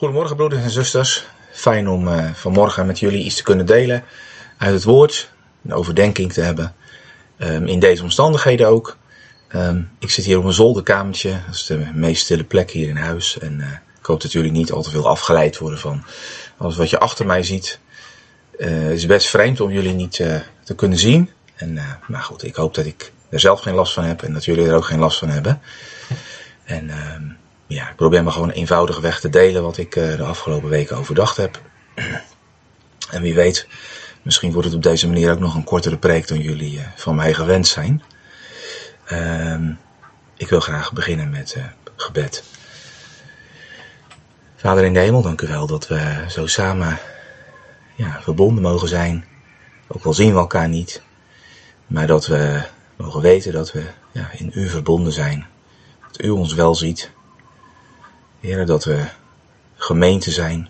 Goedemorgen broeders en zusters. Fijn om uh, vanmorgen met jullie iets te kunnen delen uit het woord. Een overdenking te hebben. Um, in deze omstandigheden ook. Um, ik zit hier op een zolderkamertje. Dat is de meest stille plek hier in huis. En uh, ik hoop dat jullie niet al te veel afgeleid worden van alles wat je achter mij ziet. Uh, het is best vreemd om jullie niet te kunnen zien. En, maar goed, ik hoop dat ik er zelf geen last van heb. En dat jullie er ook geen last van hebben. En... Ja, ik probeer maar gewoon een eenvoudige weg te delen wat ik uh, de afgelopen weken overdacht heb. En wie weet, misschien wordt het op deze manier ook nog een kortere preek dan jullie uh, van mij gewend zijn. Uh, ik wil graag beginnen met uh, gebed. Vader in de hemel, dank u wel dat we zo samen ja, verbonden mogen zijn. Ook al zien we elkaar niet, maar dat we mogen weten dat we ja, in u verbonden zijn. Dat u ons wel ziet Heren, dat we gemeente zijn.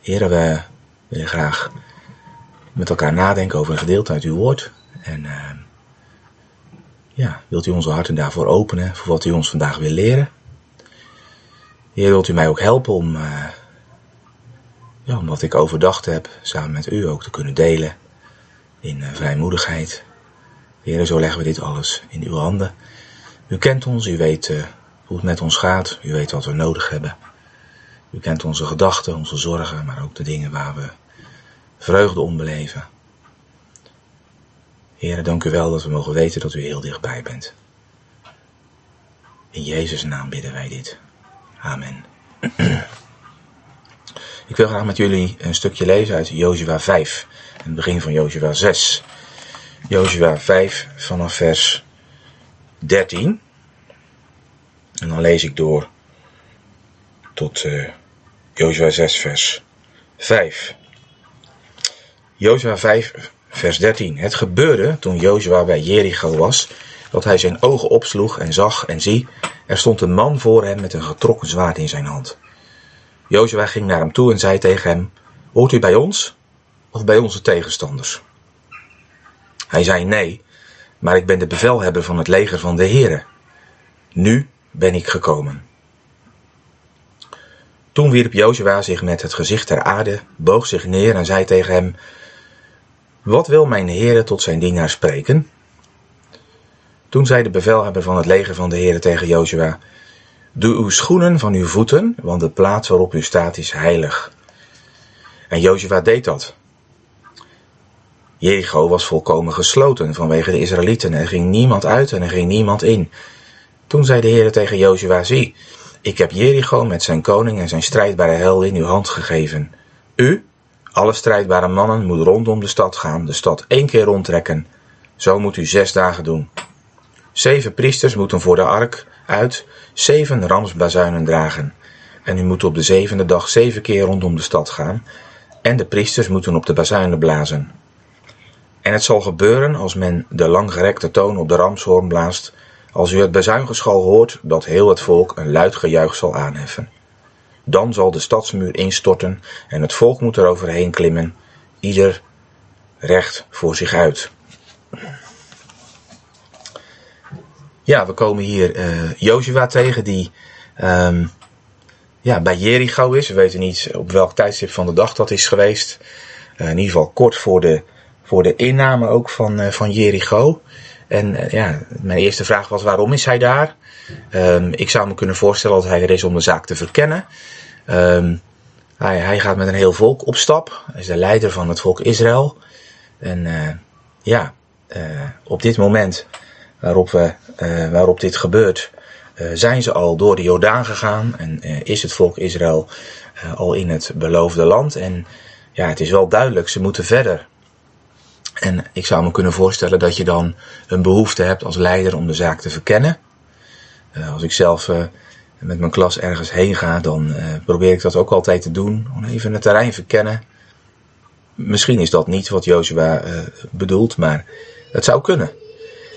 Heren, we willen graag met elkaar nadenken over een gedeelte uit uw woord. En uh, ja, wilt u onze harten daarvoor openen, voor wat u ons vandaag wil leren. Heer, wilt u mij ook helpen om, uh, ja, om wat ik overdacht heb, samen met u ook te kunnen delen in uh, vrijmoedigheid. Heer, zo leggen we dit alles in uw handen. U kent ons, u weet hoe het met ons gaat. U weet wat we nodig hebben. U kent onze gedachten, onze zorgen, maar ook de dingen waar we vreugde om beleven. Heren, dank u wel dat we mogen weten dat u heel dichtbij bent. In Jezus' naam bidden wij dit. Amen. Ik wil graag met jullie een stukje lezen uit Jozua 5, het begin van Jozua 6. Jozua 5 vanaf vers 13. En dan lees ik door tot uh, Jozua 6 vers 5. Jozua 5 vers 13. Het gebeurde toen Jozua bij Jericho was, dat hij zijn ogen opsloeg en zag en zie, er stond een man voor hem met een getrokken zwaard in zijn hand. Jozua ging naar hem toe en zei tegen hem, hoort u bij ons of bij onze tegenstanders? Hij zei nee, maar ik ben de bevelhebber van het leger van de Heere. Nu ben ik gekomen. Toen wierp Jozua zich met het gezicht ter aarde, boog zich neer en zei tegen hem: Wat wil mijn Heere tot zijn dienaar spreken? Toen zei de bevelhebber van het leger van de Heere tegen Jozua: Doe uw schoenen van uw voeten, want de plaats waarop u staat is heilig. En Jozua deed dat. Jericho was volkomen gesloten vanwege de Israëlieten. Er ging niemand uit en er ging niemand in. Toen zei de Heer tegen Jozua, zie, ik heb Jericho met zijn koning en zijn strijdbare helden in uw hand gegeven. U, alle strijdbare mannen, moet rondom de stad gaan, de stad één keer rondtrekken. Zo moet u zes dagen doen. Zeven priesters moeten voor de ark uit zeven ramsbazuinen dragen. En u moet op de zevende dag zeven keer rondom de stad gaan. En de priesters moeten op de bazuinen blazen. En het zal gebeuren als men de langgerekte toon op de ramshoorn blaast, als u het bezuingeschal hoort dat heel het volk een luid gejuich zal aanheffen. Dan zal de stadsmuur instorten en het volk moet er overheen klimmen, ieder recht voor zich uit. Ja, we komen hier uh, Jozua tegen die um, ja, bij Jericho is. We weten niet op welk tijdstip van de dag dat is geweest. Uh, in ieder geval kort voor de, voor de inname ook van, uh, van Jericho. En uh, ja, mijn eerste vraag was waarom is hij daar? Um, ik zou me kunnen voorstellen dat hij er is om de zaak te verkennen. Um, hij, hij, gaat met een heel volk op stap. Hij is de leider van het volk Israël. En uh, ja, uh, op dit moment waarop, we, waarop dit gebeurt, zijn ze al door de Jordaan gegaan. En is het volk Israël al in het beloofde land. En ja, het is wel duidelijk, ze moeten verder. En ik zou me kunnen voorstellen dat je dan een behoefte hebt als leider om de zaak te verkennen. Uh, als ik zelf uh, met mijn klas ergens heen ga, dan uh, probeer ik dat ook altijd te doen. Om even het terrein verkennen. Misschien is dat niet wat Joshua bedoelt, maar het zou kunnen.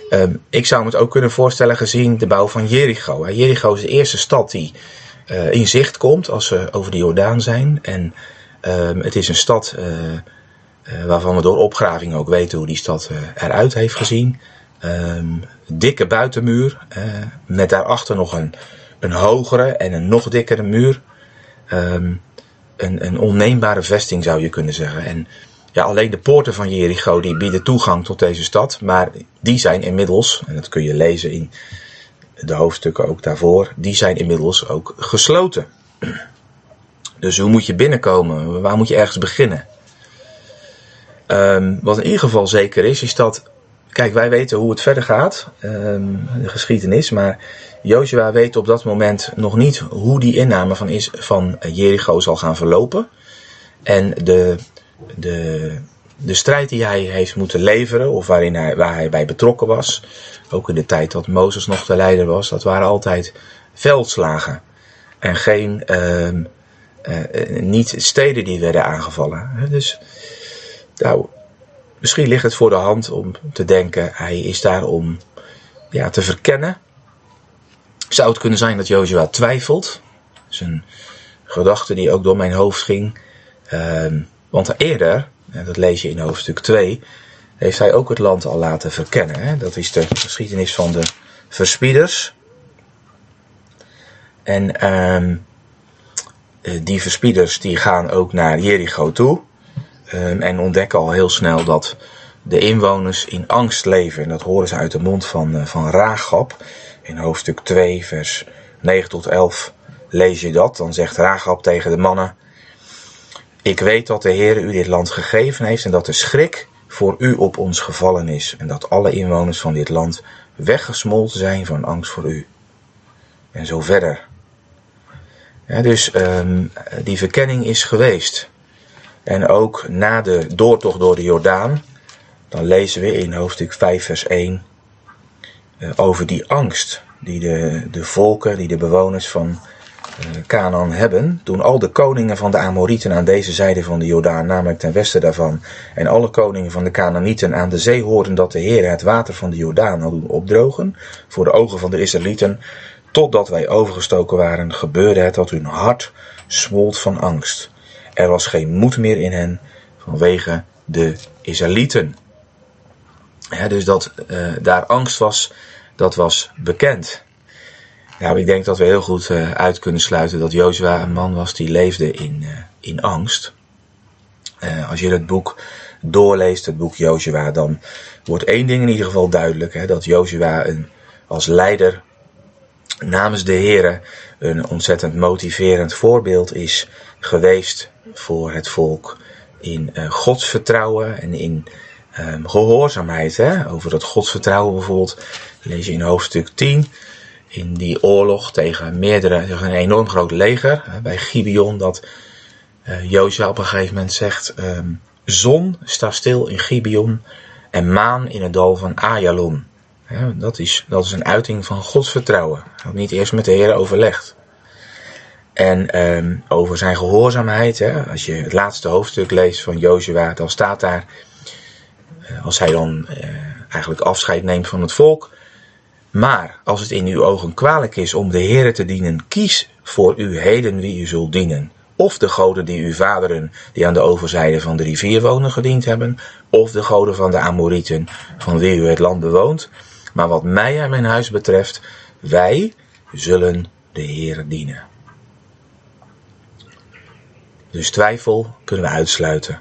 Ehm, ik zou me het ook kunnen voorstellen gezien de bouw van Jericho. Jericho is de eerste stad die in zicht komt als we over de Jordaan zijn. En ehm, het is een stad waarvan we door opgraving ook weten hoe die stad uh, eruit heeft gezien. Um, dikke buitenmuur, uh, met daarachter nog een, een hogere en een nog dikkere muur. Ehm, een, een onneembare vesting zou je kunnen zeggen. En ja, alleen de poorten van Jericho die bieden toegang tot deze stad. Maar die zijn inmiddels, en dat kun je lezen in de hoofdstukken ook daarvoor, die zijn inmiddels ook gesloten. Dus hoe moet je binnenkomen? Waar moet je ergens beginnen? Um, wat in ieder geval zeker is, is dat. Kijk, wij weten hoe het verder gaat, um, de geschiedenis. Maar Joshua weet op dat moment nog niet hoe die inname van, is, van Jericho zal gaan verlopen. En de, de, de strijd die hij heeft moeten leveren, of waarin hij, waar hij bij betrokken was, ook in de tijd dat Mozes nog de leider was, dat waren altijd veldslagen. En geen, uh, uh, niet steden die werden aangevallen. Dus, nou, misschien ligt het voor de hand om te denken, hij is daar om ja, te verkennen. Zou het kunnen zijn dat Joshua twijfelt? Dat is een gedachte die ook door mijn hoofd ging. Uh, want eerder, dat lees je in hoofdstuk 2, heeft hij ook het land al laten verkennen. Hè? Dat is de geschiedenis van de verspieders. En um, die verspieders die gaan ook naar Jericho toe. Um, en ontdekken al heel snel dat de inwoners in angst leven. En dat horen ze uit de mond van, uh, van Raagap. In hoofdstuk 2, vers 9 tot 11 lees je dat. Dan zegt Raagap tegen de mannen: Ik weet dat de Heer u dit land gegeven heeft en dat de schrik voor u op ons gevallen is en dat alle inwoners van dit land weggesmolten zijn van angst voor u. En zo verder. Ja, dus um, die verkenning is geweest. En ook na de doortocht door de Jordaan, dan lezen we in hoofdstuk 5, vers 1 uh, over die angst die de, de volken, die de bewoners van eh, Canaan hebben, toen al de koningen van de Amorieten aan deze zijde van de Jordaan, namelijk ten westen daarvan, en alle koningen van de Canaanieten aan de zee hoorden dat de Heer het water van de Jordaan had doen opdrogen, voor de ogen van de Israëlieten, totdat wij overgestoken waren, gebeurde het dat hun hart smolt van angst. Er was geen moed meer in hen vanwege de Israëlieten. Dus dat uh, daar angst was, dat was bekend. Ja, ik denk dat we heel goed uh, uit kunnen sluiten dat Jozua een man was die leefde in, uh, in angst. Als je het boek doorleest, het boek Jozua, dan wordt één ding in ieder geval duidelijk. Hè, dat Jozua een, als leider namens de heren een ontzettend motiverend voorbeeld is geweest voor het volk in godsvertrouwen en in um, gehoorzaamheid. Hè? Over dat godsvertrouwen bijvoorbeeld lees je in hoofdstuk 10 in die oorlog tegen meerdere, een enorm groot leger bij Gibeon, dat uh, op een gegeven moment zegt: um, Zon sta stil in Gibeon en maan in het dal van Ayalon. Dat, is, dat is een uiting van Gods vertrouwen. Niet eerst met de Heer overlegd. En um, over zijn gehoorzaamheid, hè, als je het laatste hoofdstuk leest van Jozua, dan staat daar, uh, als hij dan uh, eigenlijk afscheid neemt van het volk, maar als het in uw ogen kwalijk is om de Heere te dienen, kies voor u heden wie u zult dienen. Of de goden die uw vaderen, die aan de overzijde van de rivier wonen, gediend hebben, of de goden van de Amorieten, van wie u het land bewoont. Maar wat mij en mijn huis betreft, wij zullen de Heere dienen. Dus twijfel kunnen we uitsluiten.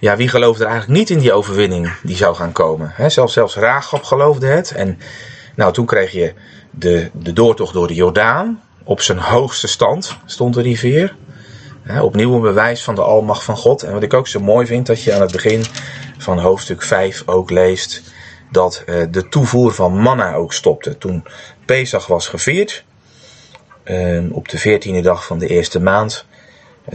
Ja, wie geloofde er eigenlijk niet in die overwinning die zou gaan komen? He, zelfs, zelfs Raagop geloofde het. En nou, toen kreeg je de, de doortocht door de Jordaan. Op zijn hoogste stand stond de rivier. He, opnieuw een bewijs van de almacht van God. En wat ik ook zo mooi vind, dat je aan het begin van hoofdstuk 5 ook leest dat uh, de toevoer van manna ook stopte. Toen Pesach was gevierd, uh, op de veertiende dag van de eerste maand,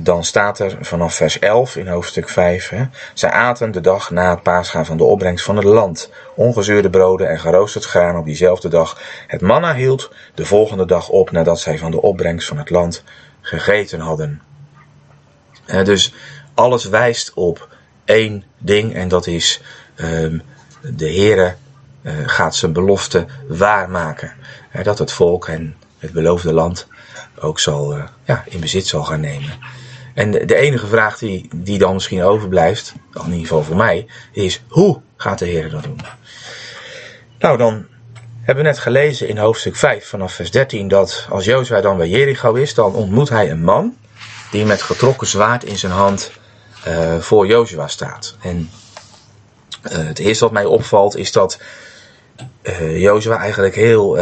dan staat er vanaf vers 11 in hoofdstuk 5. Hè, zij aten de dag na het paasgaan van de opbrengst van het land. Ongezuurde broden en geroosterd graan op diezelfde dag. Het manna hield de volgende dag op nadat zij van de opbrengst van het land gegeten hadden. dus alles wijst op één ding en dat is um, de Heere uh, gaat zijn belofte waarmaken. Dat het volk en het beloofde land ook zal, uh, ja, in bezit zal gaan nemen. En de enige vraag die, die dan misschien overblijft, in ieder geval voor mij, is hoe gaat de Heer dat doen? Nou, dan hebben net gelezen in hoofdstuk 5 vanaf vers 13 dat als Jozua dan bij Jericho is, dan ontmoet hij een man die met getrokken zwaard in zijn hand uh, voor Jozua staat. En uh, het eerste wat mij opvalt is dat uh, Jozua eigenlijk heel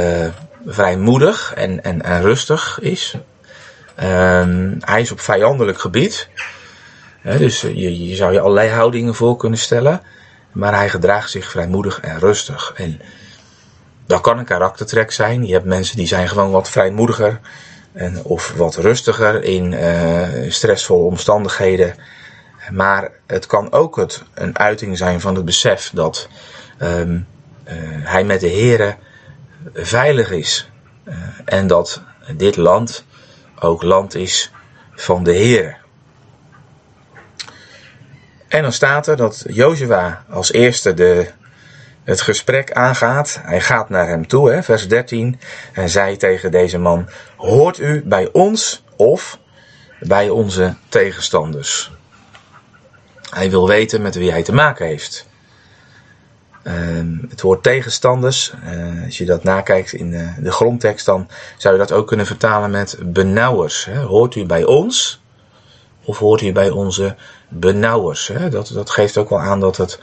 vrijmoedig en, en, en, rustig is. Ehm, hij is op vijandelijk gebied. dus je, je, zou je allerlei houdingen voor kunnen stellen. Maar hij gedraagt zich vrijmoedig en rustig. En dat kan een karaktertrek zijn. Je hebt mensen die zijn gewoon wat vrijmoediger en, of wat rustiger in uh, stressvolle omstandigheden. Maar het kan ook het, een uiting zijn van het besef dat um, uh, hij met de Here veilig is. En dat dit land ook land is van de Here. En dan staat er dat Jozua als eerste de het gesprek aangaat. Hij gaat naar hem toe, hè, vers 13, en zei tegen deze man: Hoort u bij ons of bij onze tegenstanders? Hij wil weten met wie hij te maken heeft. Uh, het woord tegenstanders, uh, als je dat nakijkt in de, de, grondtekst, dan zou je dat ook kunnen vertalen met benauwers. Hè? Hoort u bij ons of hoort u bij onze benauwers? Hè? Dat, dat geeft ook wel aan dat het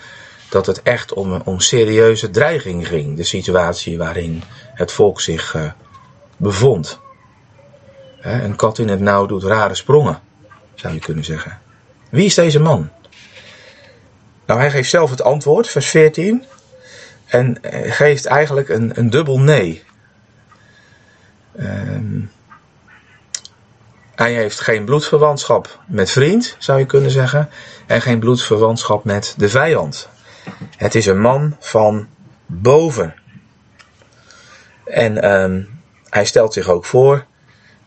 dat het echt om, om serieuze dreiging ging. De situatie waarin het volk zich uh, bevond. He, een kat in het nauw doet rare sprongen, zou je kunnen zeggen. Wie is deze man? Nou, hij geeft zelf het antwoord, vers 14. En eh, geeft eigenlijk een, een dubbel nee. Um, hij heeft geen bloedverwantschap met vriend, zou je kunnen zeggen. En geen bloedverwantschap met de vijand. Het is een man van boven. En um, hij stelt zich ook voor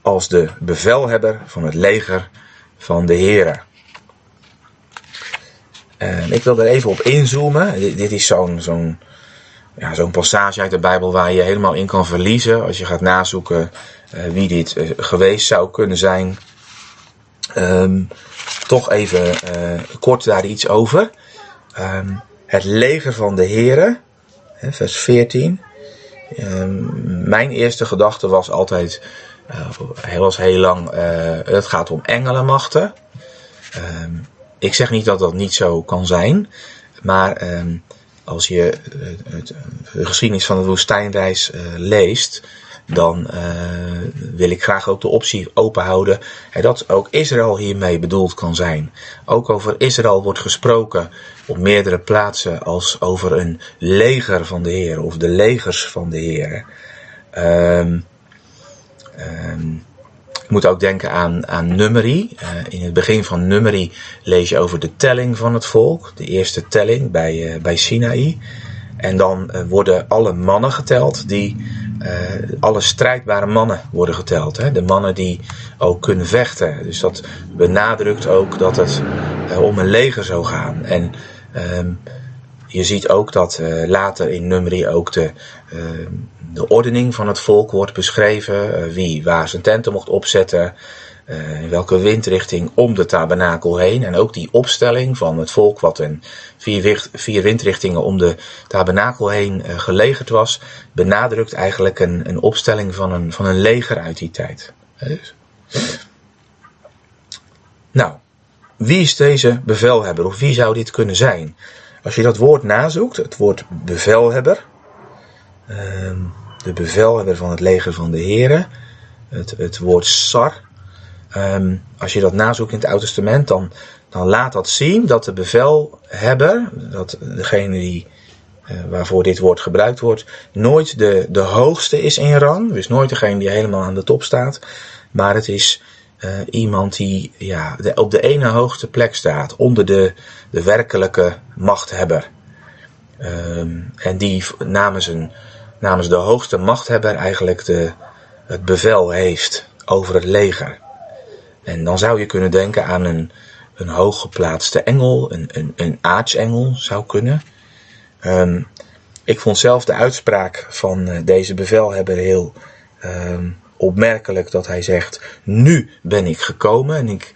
als de bevelhebber van het leger van de Heren. Uh, ik wil er even op inzoomen. Dit, is zo'n zo'n ja, zo'n passage uit de Bijbel waar je helemaal in kan verliezen als je gaat nazoeken uh, wie dit uh, geweest zou kunnen zijn. Um, toch even uh, kort daar iets over. Um, het leger van de Here, vers 14. Ehm, mijn eerste gedachte was altijd, heel lang, het gaat om engelenmachten. Ehm, ik zeg niet dat dat niet zo kan zijn, maar um, als je uh, het, de geschiedenis van de woestijnreis leest, dan wil ik graag ook de optie open houden dat ook Israël hiermee bedoeld kan zijn. Ook over Israël wordt gesproken op meerdere plaatsen als over een leger van de Heer of de legers van de Heer. Um, moet ook denken aan, aan Numeri. Uh, in het begin van Numeri lees je over de telling van het volk, de eerste telling bij, uh, bij Sinaï. En dan uh, worden alle mannen geteld die alle strijdbare mannen worden geteld. Hè? De mannen die ook kunnen vechten. Dus dat benadrukt ook dat het om een leger zou gaan. En um, je ziet ook dat later in Numeri ook de, de ordening van het volk wordt beschreven. wie waar zijn tenten mocht opzetten. Uh, in welke windrichting om de tabernakel heen. En ook die opstelling van het volk wat in vier, vier windrichtingen om de tabernakel heen uh, gelegerd was, benadrukt eigenlijk een, een opstelling van een, van een leger uit die tijd. Dus. Nou, wie is deze bevelhebber of wie zou dit kunnen zijn? Als je dat woord nazoekt, het woord bevelhebber, uh, de bevelhebber van het leger van de heren, het, het woord sar, Um, als je dat nazoekt in het Oude Testament, dan, dan laat dat zien dat de bevelhebber, dat degene die, uh, waarvoor dit woord gebruikt wordt, nooit de, de hoogste is in rang. Dus nooit degene die helemaal aan de top staat. Maar het is uh, iemand die ja, op de ene hoogste plek staat, onder de, de werkelijke machthebber. Um, en die namens, een, namens de hoogste machthebber eigenlijk de, het bevel heeft over het leger. En dan zou je kunnen denken aan een, een hooggeplaatste engel, een, een, een aartsengel zou kunnen. Um, ik vond zelf de uitspraak van uh, deze bevelhebber heel um, opmerkelijk dat hij zegt, nu ben ik gekomen. En ik,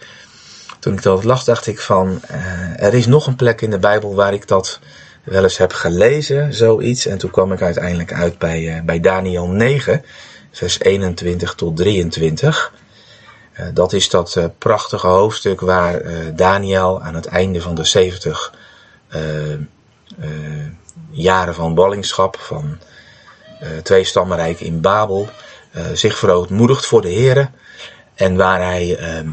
toen ik dat las dacht ik van, uh, er is nog een plek in de Bijbel waar ik dat wel eens heb gelezen, zoiets. En toen kwam ik uiteindelijk uit bij, bij Daniel 9, vers 21 tot 23. dat is dat prachtige hoofdstuk waar Daniel aan het einde van de 70 jaren van ballingschap, van twee stammenrijk in Babel, zich verootmoedigt voor de Heren. En waar hij ehm,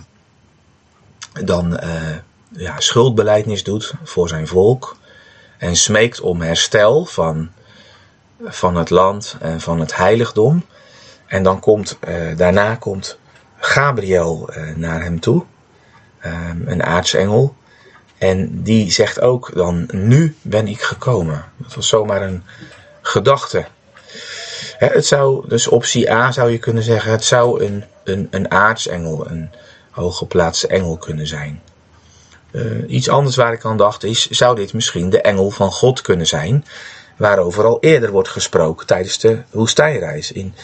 dan ja, schuldbeleidnis doet voor zijn volk en smeekt om herstel van, van het land en van het heiligdom. En dan komt, uh, daarna komt Gabriel uh, naar hem toe, um, een aartsengel. En die zegt ook dan, nu ben ik gekomen. Dat was zomaar een gedachte. het zou, dus optie A zou je kunnen zeggen, het zou een, een, een aartsengel, een hooggeplaatste engel kunnen zijn. Uh, iets anders waar ik aan dacht is, zou dit misschien de engel van God kunnen zijn, waarover al eerder wordt gesproken tijdens de woestijnreis. In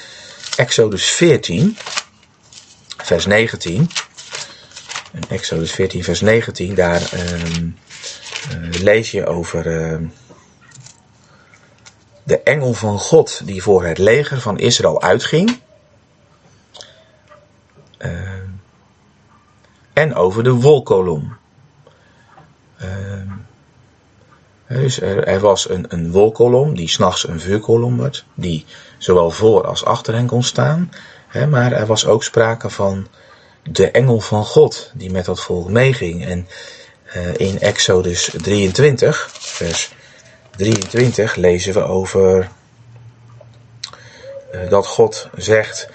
Exodus 14, vers 19. In Exodus 14, vers 19, daar uh, uh, lees je over ehm, de engel van God die voor het leger van Israël uitging. Ehm, en over de wolkolom. Dus er, er, was een, een wolkolom die s'nachts een vuurkolom werd, die zowel voor als achter hen kon staan. maar er was ook sprake van de engel van God die met dat volk meeging. En uh, in Exodus 23, vers 23, lezen we over uh, dat God zegt: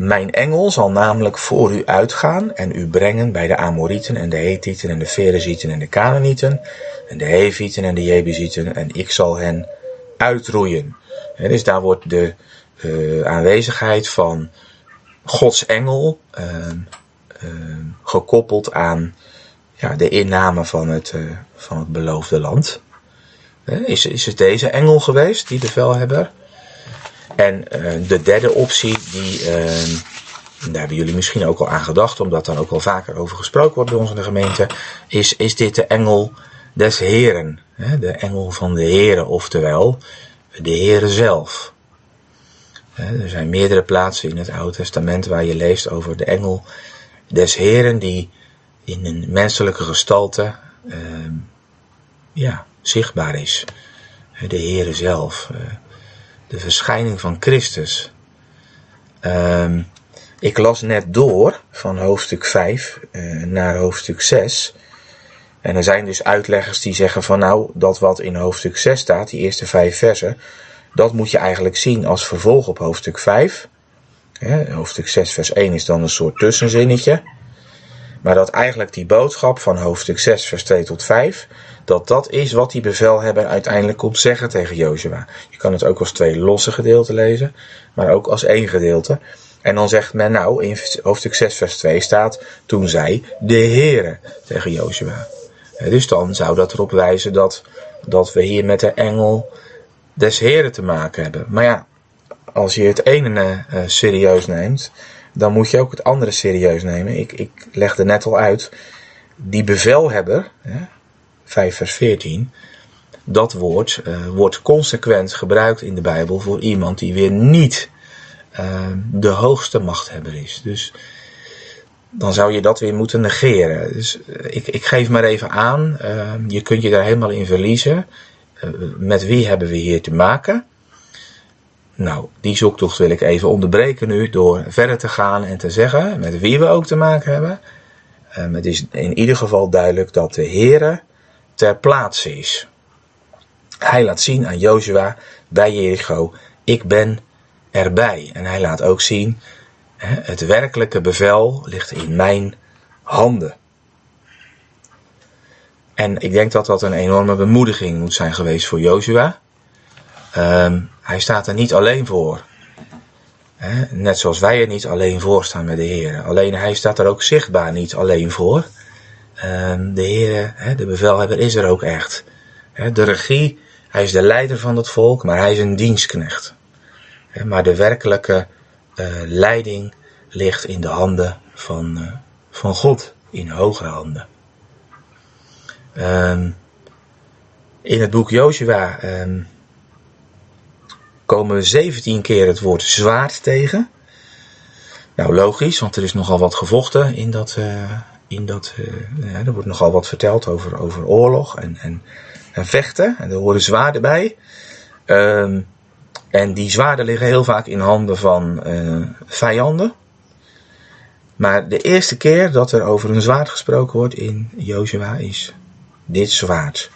mijn engel zal namelijk voor u uitgaan en u brengen bij de Amorieten en de Hethieten en de Ferezieten en de Canaanieten en de Hevieten en de Jebusieten en ik zal hen uitroeien. En dus daar wordt de uh, aanwezigheid van Gods engel uh, uh, gekoppeld aan ja, de inname van het, van het beloofde land. Is, is het deze engel geweest, die bevelhebber? En uh, de derde optie, die, uh, daar hebben jullie misschien ook al aan gedacht, omdat dan ook wel vaker over gesproken wordt bij ons in de gemeente, is, is dit de engel des Heren. Hè? De engel van de Heren, oftewel de Heren zelf. Er zijn meerdere plaatsen in het Oude Testament waar je leest over de engel des Heren die in een menselijke gestalte uh, ja, zichtbaar is. De Heere zelf. De verschijning van Christus. Um, ik las net door van hoofdstuk 5 uh, naar hoofdstuk 6. En er zijn dus uitleggers die zeggen van nou, dat wat in hoofdstuk 6 staat, die eerste vijf versen, dat moet je eigenlijk zien als vervolg op hoofdstuk 5. Ja, hoofdstuk 6 vers 1 is dan een soort tussenzinnetje. Maar dat eigenlijk die boodschap van hoofdstuk 6 vers 2 tot 5, dat dat is wat die bevelhebber uiteindelijk komt zeggen tegen Jozua. Je kan het ook als twee losse gedeelten lezen, maar ook als één gedeelte. En dan zegt men nou, in hoofdstuk 6 vers 2 staat, toen zei de Heere tegen Jozua. Dus dan zou dat erop wijzen dat, dat we hier met de engel des Heren te maken hebben. Maar ja, als je het ene uh, serieus neemt, dan moet je ook het andere serieus nemen. Ik, ik legde net al uit, die bevelhebber, 5 vers 14, dat woord uh, wordt consequent gebruikt in de Bijbel voor iemand die weer niet uh, de hoogste machthebber is. Dus dan zou je dat weer moeten negeren. Dus uh, ik, ik geef maar even aan, je kunt je daar helemaal in verliezen. met wie hebben we hier te maken? Nou, die zoektocht wil ik even onderbreken nu door verder te gaan en te zeggen met wie we ook te maken hebben. het is in ieder geval duidelijk dat de Heere ter plaatse is. Hij laat zien aan Jozua bij Jericho, ik ben erbij. En hij laat ook zien, het werkelijke bevel ligt in mijn handen. En ik denk dat dat een enorme bemoediging moet zijn geweest voor Jozua. Um, hij staat er niet alleen voor. net zoals wij er niet alleen voor staan met de Heer. Alleen hij staat er ook zichtbaar niet alleen voor. Ehm, de Heer, de bevelhebber, is er ook echt. de regie, hij is de leider van het volk, maar hij is een dienstknecht. maar de werkelijke uh, leiding ligt in de handen van, uh, van God, in hogere handen. Um, In het boek Joshua ehm, komen we 17 keer het woord zwaard tegen. Nou, logisch, want er is nogal wat gevochten in dat. Uh, in dat uh, er wordt nogal wat verteld over, over oorlog en, en, en vechten. En er horen zwaarden bij. Um, en die zwaarden liggen heel vaak in handen van uh, vijanden. Maar de eerste keer dat er over een zwaard gesproken wordt in Jozua is dit zwaard.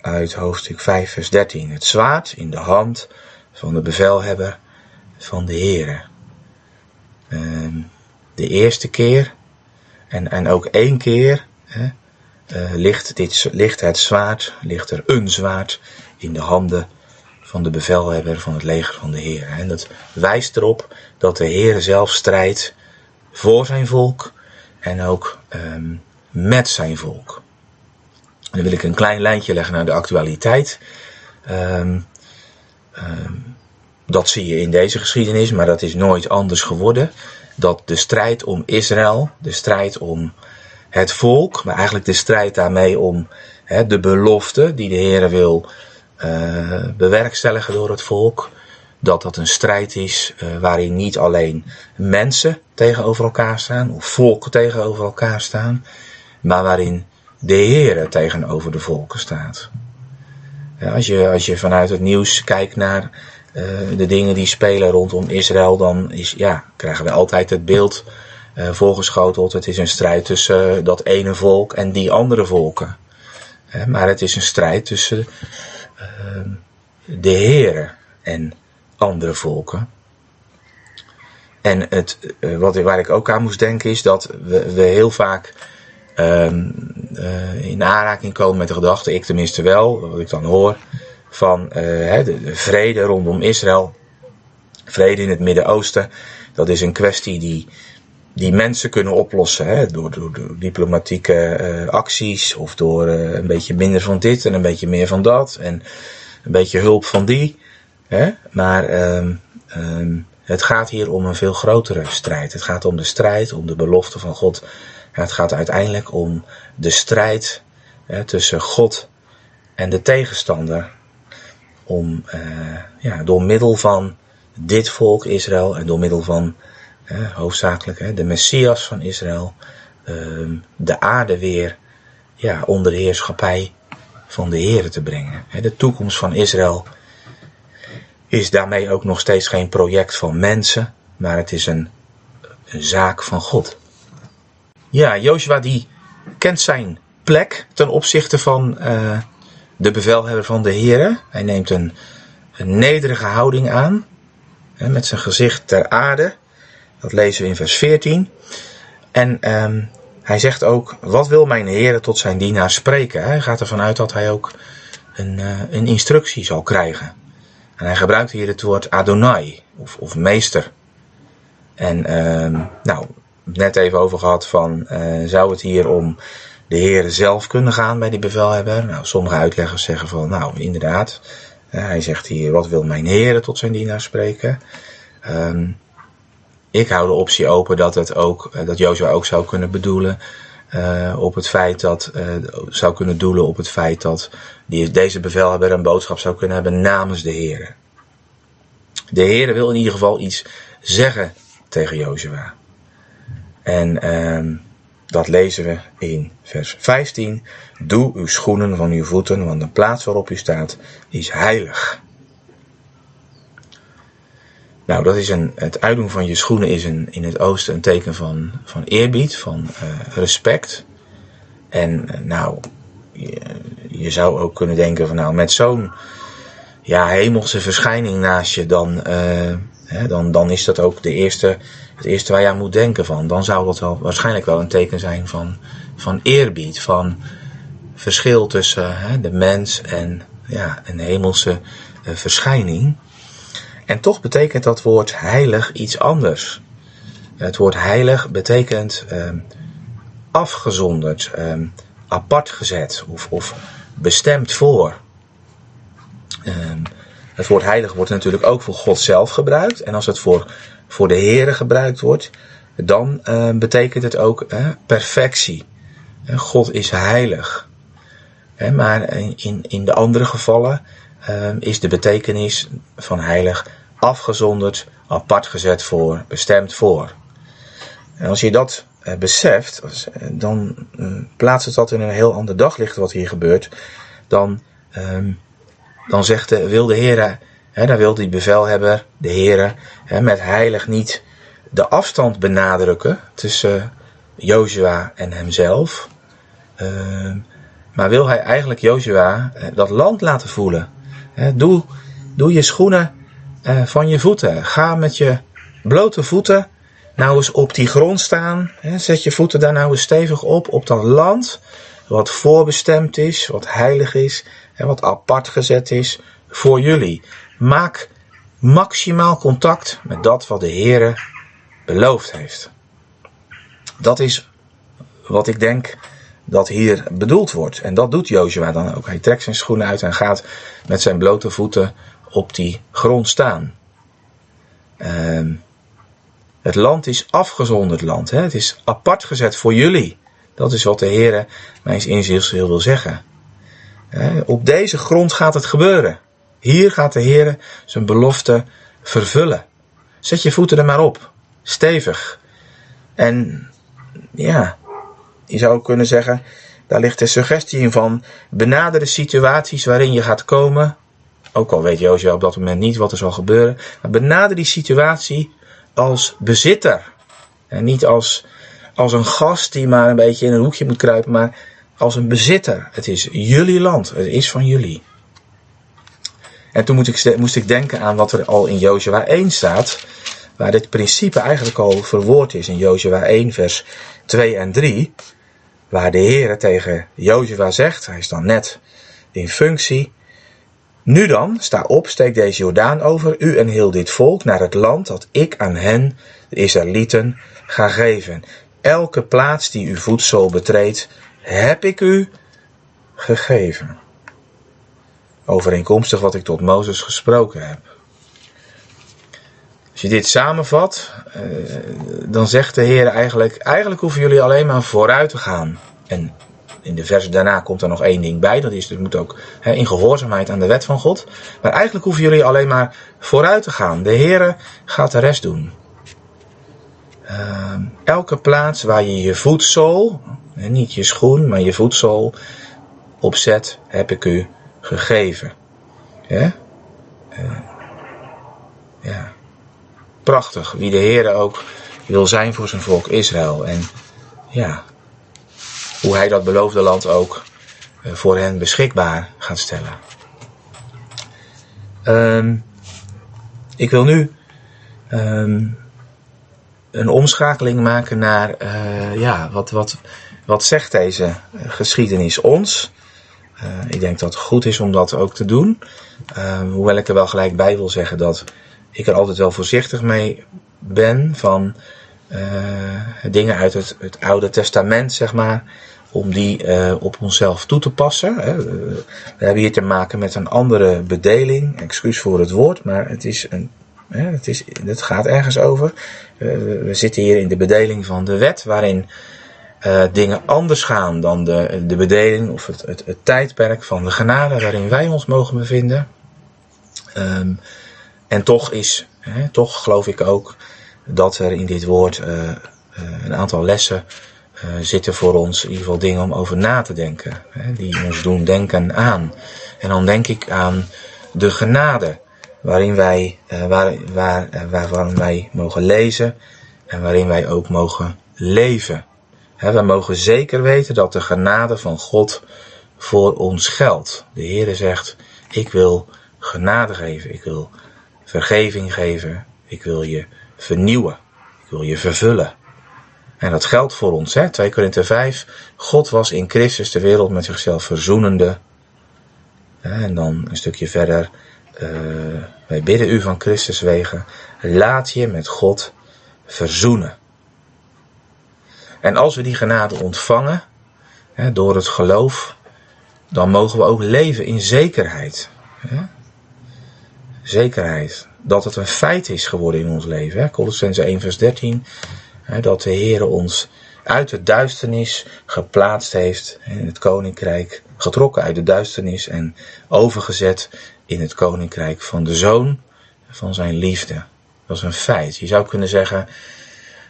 Uit hoofdstuk 5 vers 13. Het zwaard in de hand van de bevelhebber van de Here. Ehm, de eerste keer en, en ook één keer hè, uh, ligt, dit, ligt het zwaard, ligt er een zwaard in de handen van de bevelhebber van het leger van de Heer. En dat wijst erop dat de Heer zelf strijdt voor zijn volk en ook um, met zijn volk. Dan wil ik een klein lijntje leggen naar de actualiteit. Um, dat zie je in deze geschiedenis, maar dat is nooit anders geworden. Dat de strijd om Israël, de strijd om het volk, maar eigenlijk de strijd daarmee om hè, de belofte die de Heer wil uh, bewerkstelligen door het volk, dat dat een strijd is uh, waarin niet alleen mensen tegenover elkaar staan, of volken tegenover elkaar staan, maar waarin de Heer tegenover de volken staat. Als, je, als je vanuit het nieuws kijkt naar uh, de dingen die spelen rondom Israël, dan is, ja, krijgen we altijd het beeld uh, voorgeschoteld. Het is een strijd tussen uh, dat ene volk en die andere volken. maar het is een strijd tussen de Heer en andere volken. En het, wat, waar ik ook aan moest denken is dat we, we heel vaak in aanraking komen met de gedachte, ik tenminste wel, wat ik dan hoor, van uh, de, de vrede rondom Israël, vrede in het Midden-Oosten, dat is een kwestie die, die mensen kunnen oplossen hè, door, door, diplomatieke uh, acties of door een beetje minder van dit en een beetje meer van dat en een beetje hulp van die. Hè? Maar um, het gaat hier om een veel grotere strijd. Het gaat om de strijd, om de belofte van God het gaat uiteindelijk om de strijd hè, tussen God en de tegenstander. Om uh, ja, door middel van dit volk Israël en door middel van uh, hoofdzakelijk hè, de Messias van Israël uh, de aarde weer ja, onder de heerschappij van de Heer te brengen. De toekomst van Israël is daarmee ook nog steeds geen project van mensen, maar het is een zaak van God. Ja, Joshua die kent zijn plek ten opzichte van uh, de bevelhebber van de heren. Hij neemt een, een nederige houding aan. Hè, met zijn gezicht ter aarde. Dat lezen we in vers 14. En um, hij zegt ook, wat wil mijn heren tot zijn dienaar spreken? Hij gaat ervan uit dat hij ook een, uh, een instructie zal krijgen. En hij gebruikt hier het woord Adonai, of, of meester. En um, nou, net even over gehad van, uh, zou het hier om de heren zelf kunnen gaan bij die bevelhebber? Nou, sommige uitleggers zeggen van, nou, inderdaad. Uh, hij zegt hier, wat wil mijn heren tot zijn dienaar spreken? Um, ik hou de optie open dat het ook, uh, dat Jozua ook zou kunnen bedoelen op het feit dat, zou kunnen doelen op het feit dat die, deze bevelhebber een boodschap zou kunnen hebben namens de heren. De heren wil in ieder geval iets zeggen tegen Jozua. En um, dat lezen we in vers 15. Doe uw schoenen van uw voeten, want de plaats waarop u staat is heilig. Nou, dat is een, het uitdoen van je schoenen is in het oosten een teken van, van eerbied, van uh, respect. En uh, nou, je, zou ook kunnen denken van nou, met zo'n ja, hemelse verschijning naast je, dan, uh, hè, dan, dan is dat ook de eerste het eerste waar je aan moet denken van. Dan zou dat wel, waarschijnlijk wel een teken zijn van, van eerbied, van verschil tussen hè, de mens en ja, een hemelse uh, verschijning. En toch betekent dat woord heilig iets anders. Het woord heilig betekent uh, afgezonderd, uh, apart gezet of, of bestemd voor. Het woord heilig wordt natuurlijk ook voor God zelf gebruikt. En als het voor voor de Here gebruikt wordt, dan uh, betekent het ook uh, perfectie. God is heilig. maar in, in de andere gevallen is de betekenis van heilig afgezonderd, apart gezet voor, bestemd voor. En als je dat eh, beseft, eh, dan plaatst het dat in een heel ander daglicht wat hier gebeurt. Dan, ehm, dan zegt de, wil de Heer, dan wil die bevelhebber, de Heer, met heilig niet de afstand benadrukken tussen Jozua en hemzelf. Ehm, maar wil hij eigenlijk Jozua dat land laten voelen. doe, doe je schoenen van je voeten. Ga met je blote voeten nou eens op die grond staan. Zet je voeten daar nou eens stevig op, op dat land wat voorbestemd is, wat heilig is en wat apart gezet is voor jullie. Maak maximaal contact met dat wat de Heere beloofd heeft. Dat is wat ik denk dat hier bedoeld wordt. En dat doet Jozua dan ook. Hij trekt zijn schoenen uit en gaat met zijn blote voeten op die grond staan. Ehm, het land is afgezonderd land. Hè? Het is apart gezet voor jullie. Dat is wat de Heer mijns inzichts wil zeggen. Op deze grond gaat het gebeuren. Hier gaat de Heer zijn belofte vervullen. Zet je voeten er maar op. Stevig. En ja, je zou kunnen zeggen, daar ligt de suggestie in van benader de situaties waarin je gaat komen. Ook al weet Jozef op dat moment niet wat er zal gebeuren. Maar benader die situatie als bezitter. En niet als, als een gast die maar een beetje in een hoekje moet kruipen, maar als een bezitter. Het is jullie land, het is van jullie. En toen moest ik, moest ik denken aan wat er al in Jozua 1 staat, waar dit principe eigenlijk al verwoord is in Jozua 1 vers 2 en 3, waar de Heer tegen Jozua zegt, hij is dan net in functie, nu dan, sta op, steek deze Jordaan over, u en heel dit volk, naar het land dat ik aan hen, de Israëlieten, ga geven. Elke plaats die uw voedsel betreedt, heb ik u gegeven. Overeenkomstig wat ik tot Mozes gesproken heb. Als je dit samenvat, eh, dan zegt de Heer eigenlijk, eigenlijk hoeven jullie alleen maar vooruit te gaan. En in de verse daarna komt er nog één ding bij. Dat is, dus moet ook in gehoorzaamheid aan de wet van God. Maar eigenlijk hoeven jullie alleen maar vooruit te gaan. De Heere gaat de rest doen. Uh, elke plaats waar je je niet je schoen, maar je voedsel opzet, heb ik u gegeven. Ja? Uh, ja. Prachtig, wie de Heere ook wil zijn voor zijn volk Israël. En ja, hoe hij dat beloofde land ook eh, voor hen beschikbaar gaat stellen. Um, ik wil nu um, een omschakeling maken naar, uh, ja, wat, wat, wat zegt deze geschiedenis ons? Uh, ik denk dat het goed is om dat ook te doen. Um, hoewel ik er wel gelijk bij wil zeggen dat ik er altijd wel voorzichtig mee ben van dingen uit het, het Oude Testament, zeg maar om die op onszelf toe te passen. We hebben hier te maken met een andere bedeling. Excuus voor het woord, maar het, is een, het, is, het gaat ergens over. Uh, we zitten hier in de bedeling van de wet, waarin uh, dingen anders gaan dan de, de bedeling of het, het, tijdperk van de genade waarin wij ons mogen bevinden. Um, en toch is, toch geloof ik ook dat er in dit woord een aantal lessen zitten voor ons in ieder geval dingen om over na te denken. Die ons doen denken aan. En dan denk ik aan de genade. Waarin wij, uh, waar, waar, uh, waarvan wij mogen lezen. En waarin wij ook mogen leven. Wij mogen zeker weten dat de genade van God voor ons geldt. De Heere zegt, ik wil genade geven. Ik wil vergeving geven. Ik wil je vernieuwen. Ik wil je vervullen. En dat geldt voor ons, hè? 2 Korinther 5. God was in Christus de wereld met zichzelf verzoenende. En dan een stukje verder. Uh, wij bidden u van Christus wegen. Laat je met God verzoenen. En als we die genade ontvangen, hè, door het geloof, dan mogen we ook leven in zekerheid. Hè? Zekerheid. Dat het een feit is geworden in ons leven. Colossense 1 vers 13 dat de Heer ons uit de duisternis geplaatst heeft in het koninkrijk, getrokken uit de duisternis en overgezet in het koninkrijk van de zoon van zijn liefde. Dat is een feit. Je zou kunnen zeggen,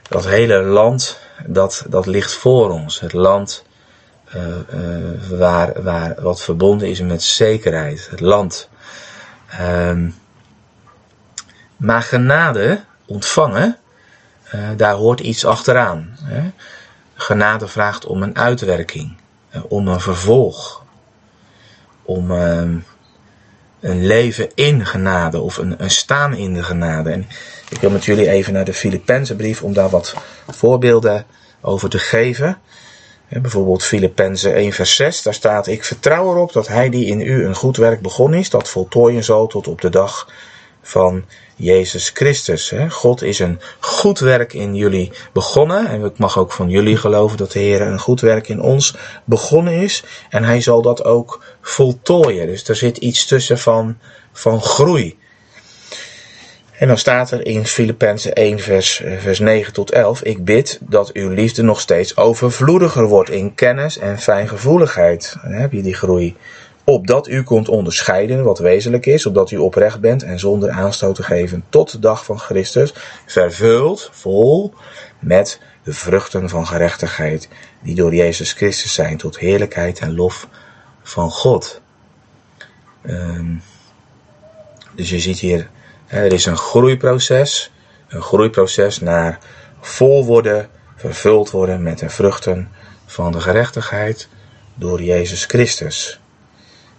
dat hele land, dat, dat ligt voor ons. Het land uh, uh, waar, waar wat verbonden is met zekerheid. Het land. Uh, maar genade ontvangen, uh, daar hoort iets achteraan. Hè? Genade vraagt om een uitwerking, om een vervolg, om ehm, een leven in genade of een, staan in de genade. En ik wil met jullie even naar de Filippenzenbrief om daar wat voorbeelden over te geven. bijvoorbeeld Filippenzen 1 vers 6, daar staat Ik vertrouw erop dat hij die in u een goed werk begonnen is, dat voltooien zal tot op de dag van Jezus Christus. God is een goed werk in jullie begonnen. En ik mag ook van jullie geloven dat de Heer een goed werk in ons begonnen is. En hij zal dat ook voltooien. Dus er zit iets tussen van, van groei. En dan staat er in Filippenzen 1 vers, vers 9 tot 11. Ik bid dat uw liefde nog steeds overvloediger wordt in kennis en fijngevoeligheid. Dan heb je die groei opdat u kunt onderscheiden wat wezenlijk is, opdat u oprecht bent en zonder aanstoot te geven tot de dag van Christus, vervuld, vol met de vruchten van gerechtigheid, die door Jezus Christus zijn tot heerlijkheid en lof van God. Um, dus je ziet hier, er is een groeiproces, een groeiproces naar vol worden, vervuld worden met de vruchten van de gerechtigheid door Jezus Christus.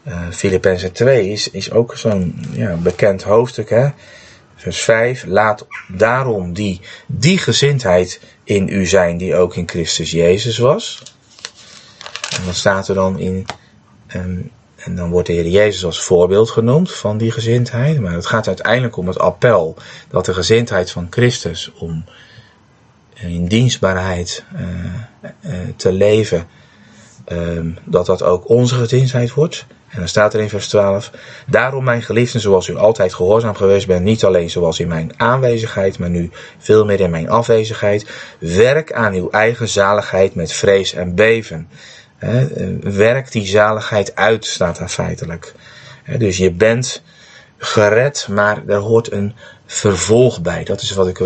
Uh, Filippenzen 2 is, is ook zo'n ja, bekend hoofdstuk. Hè? Vers 5. Laat daarom die, die gezindheid in u zijn die ook in Christus Jezus was. En wat staat er dan in. Um, en dan wordt de Heer Jezus als voorbeeld genoemd van die gezindheid. Maar het gaat uiteindelijk om het appel dat de gezindheid van Christus om in dienstbaarheid uh, te leven, um, dat dat ook onze gezindheid wordt. En dan staat er in vers 12: Daarom, mijn geliefden, zoals u altijd gehoorzaam geweest bent, niet alleen zoals in mijn aanwezigheid, maar nu veel meer in mijn afwezigheid, werk aan uw eigen zaligheid met vrees en beven. werk die zaligheid uit, staat daar feitelijk. dus je bent gered, maar er hoort een vervolg bij. Dat is wat ik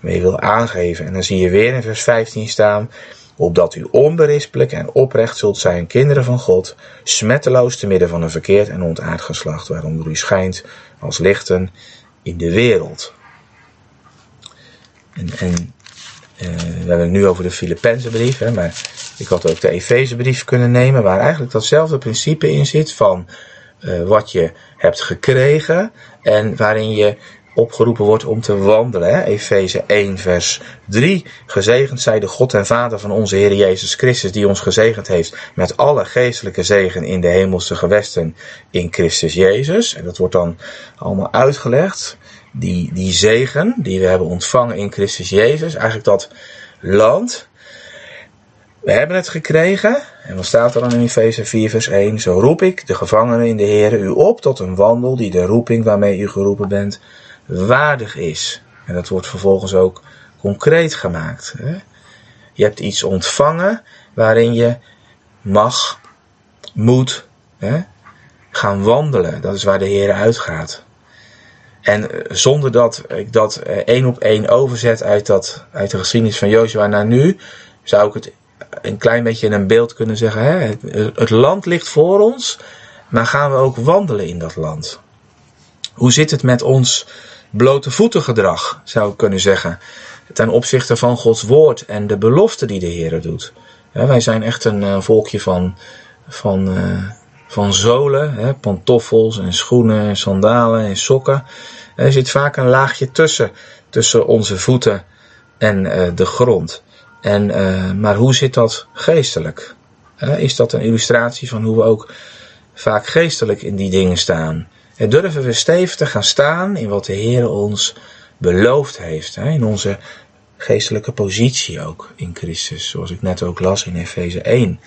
mee wil aangeven. En dan zie je weer in vers 15 staan opdat u onberispelijk en oprecht zult zijn, kinderen van God, smetteloos te midden van een verkeerd en ontaard geslacht, waaronder u schijnt als lichten in de wereld. En, uh, we hebben het nu over de Filippense brief, hè, maar ik had ook de Efezebrief kunnen nemen, waar eigenlijk datzelfde principe in zit van uh, wat je hebt gekregen en waarin je opgeroepen wordt om te wandelen. Efeze 1 vers 3. Gezegend zij de God en Vader van onze Heer Jezus Christus, die ons gezegend heeft met alle geestelijke zegen in de hemelse gewesten in Christus Jezus. En dat wordt dan allemaal uitgelegd. Die, die zegen die we hebben ontvangen in Christus Jezus, eigenlijk dat land. We hebben het gekregen. En wat staat er dan in Efeze 4 vers 1? Zo roep ik, de gevangenen in de Heer, u op tot een wandel die de roeping waarmee u geroepen bent waardig is. En dat wordt vervolgens ook concreet gemaakt. Hè? Je hebt iets ontvangen waarin je mag, moet hè, gaan wandelen. Dat is waar de Heer uitgaat. En eh, zonder dat ik dat eh, één op één overzet uit, dat, uit de geschiedenis van Joshua naar nu, zou ik het een klein beetje in een beeld kunnen zeggen. Hè? Het, het land ligt voor ons, maar gaan we ook wandelen in dat land? Hoe zit het met ons blote voeten gedrag, zou ik kunnen zeggen. Ten opzichte van Gods woord en de belofte die de Heer doet. wij zijn echt een uh, volkje van, van, uh, van zolen, pantoffels en schoenen en sandalen en sokken. Er zit vaak een laagje tussen, tussen onze voeten en uh, de grond. En, maar hoe zit dat geestelijk? is dat een illustratie van hoe we ook vaak geestelijk in die dingen staan? En durven we stevig te gaan staan in wat de Heer ons beloofd heeft. Hè? In onze geestelijke positie ook in Christus. Zoals ik net ook las in Efeze 1.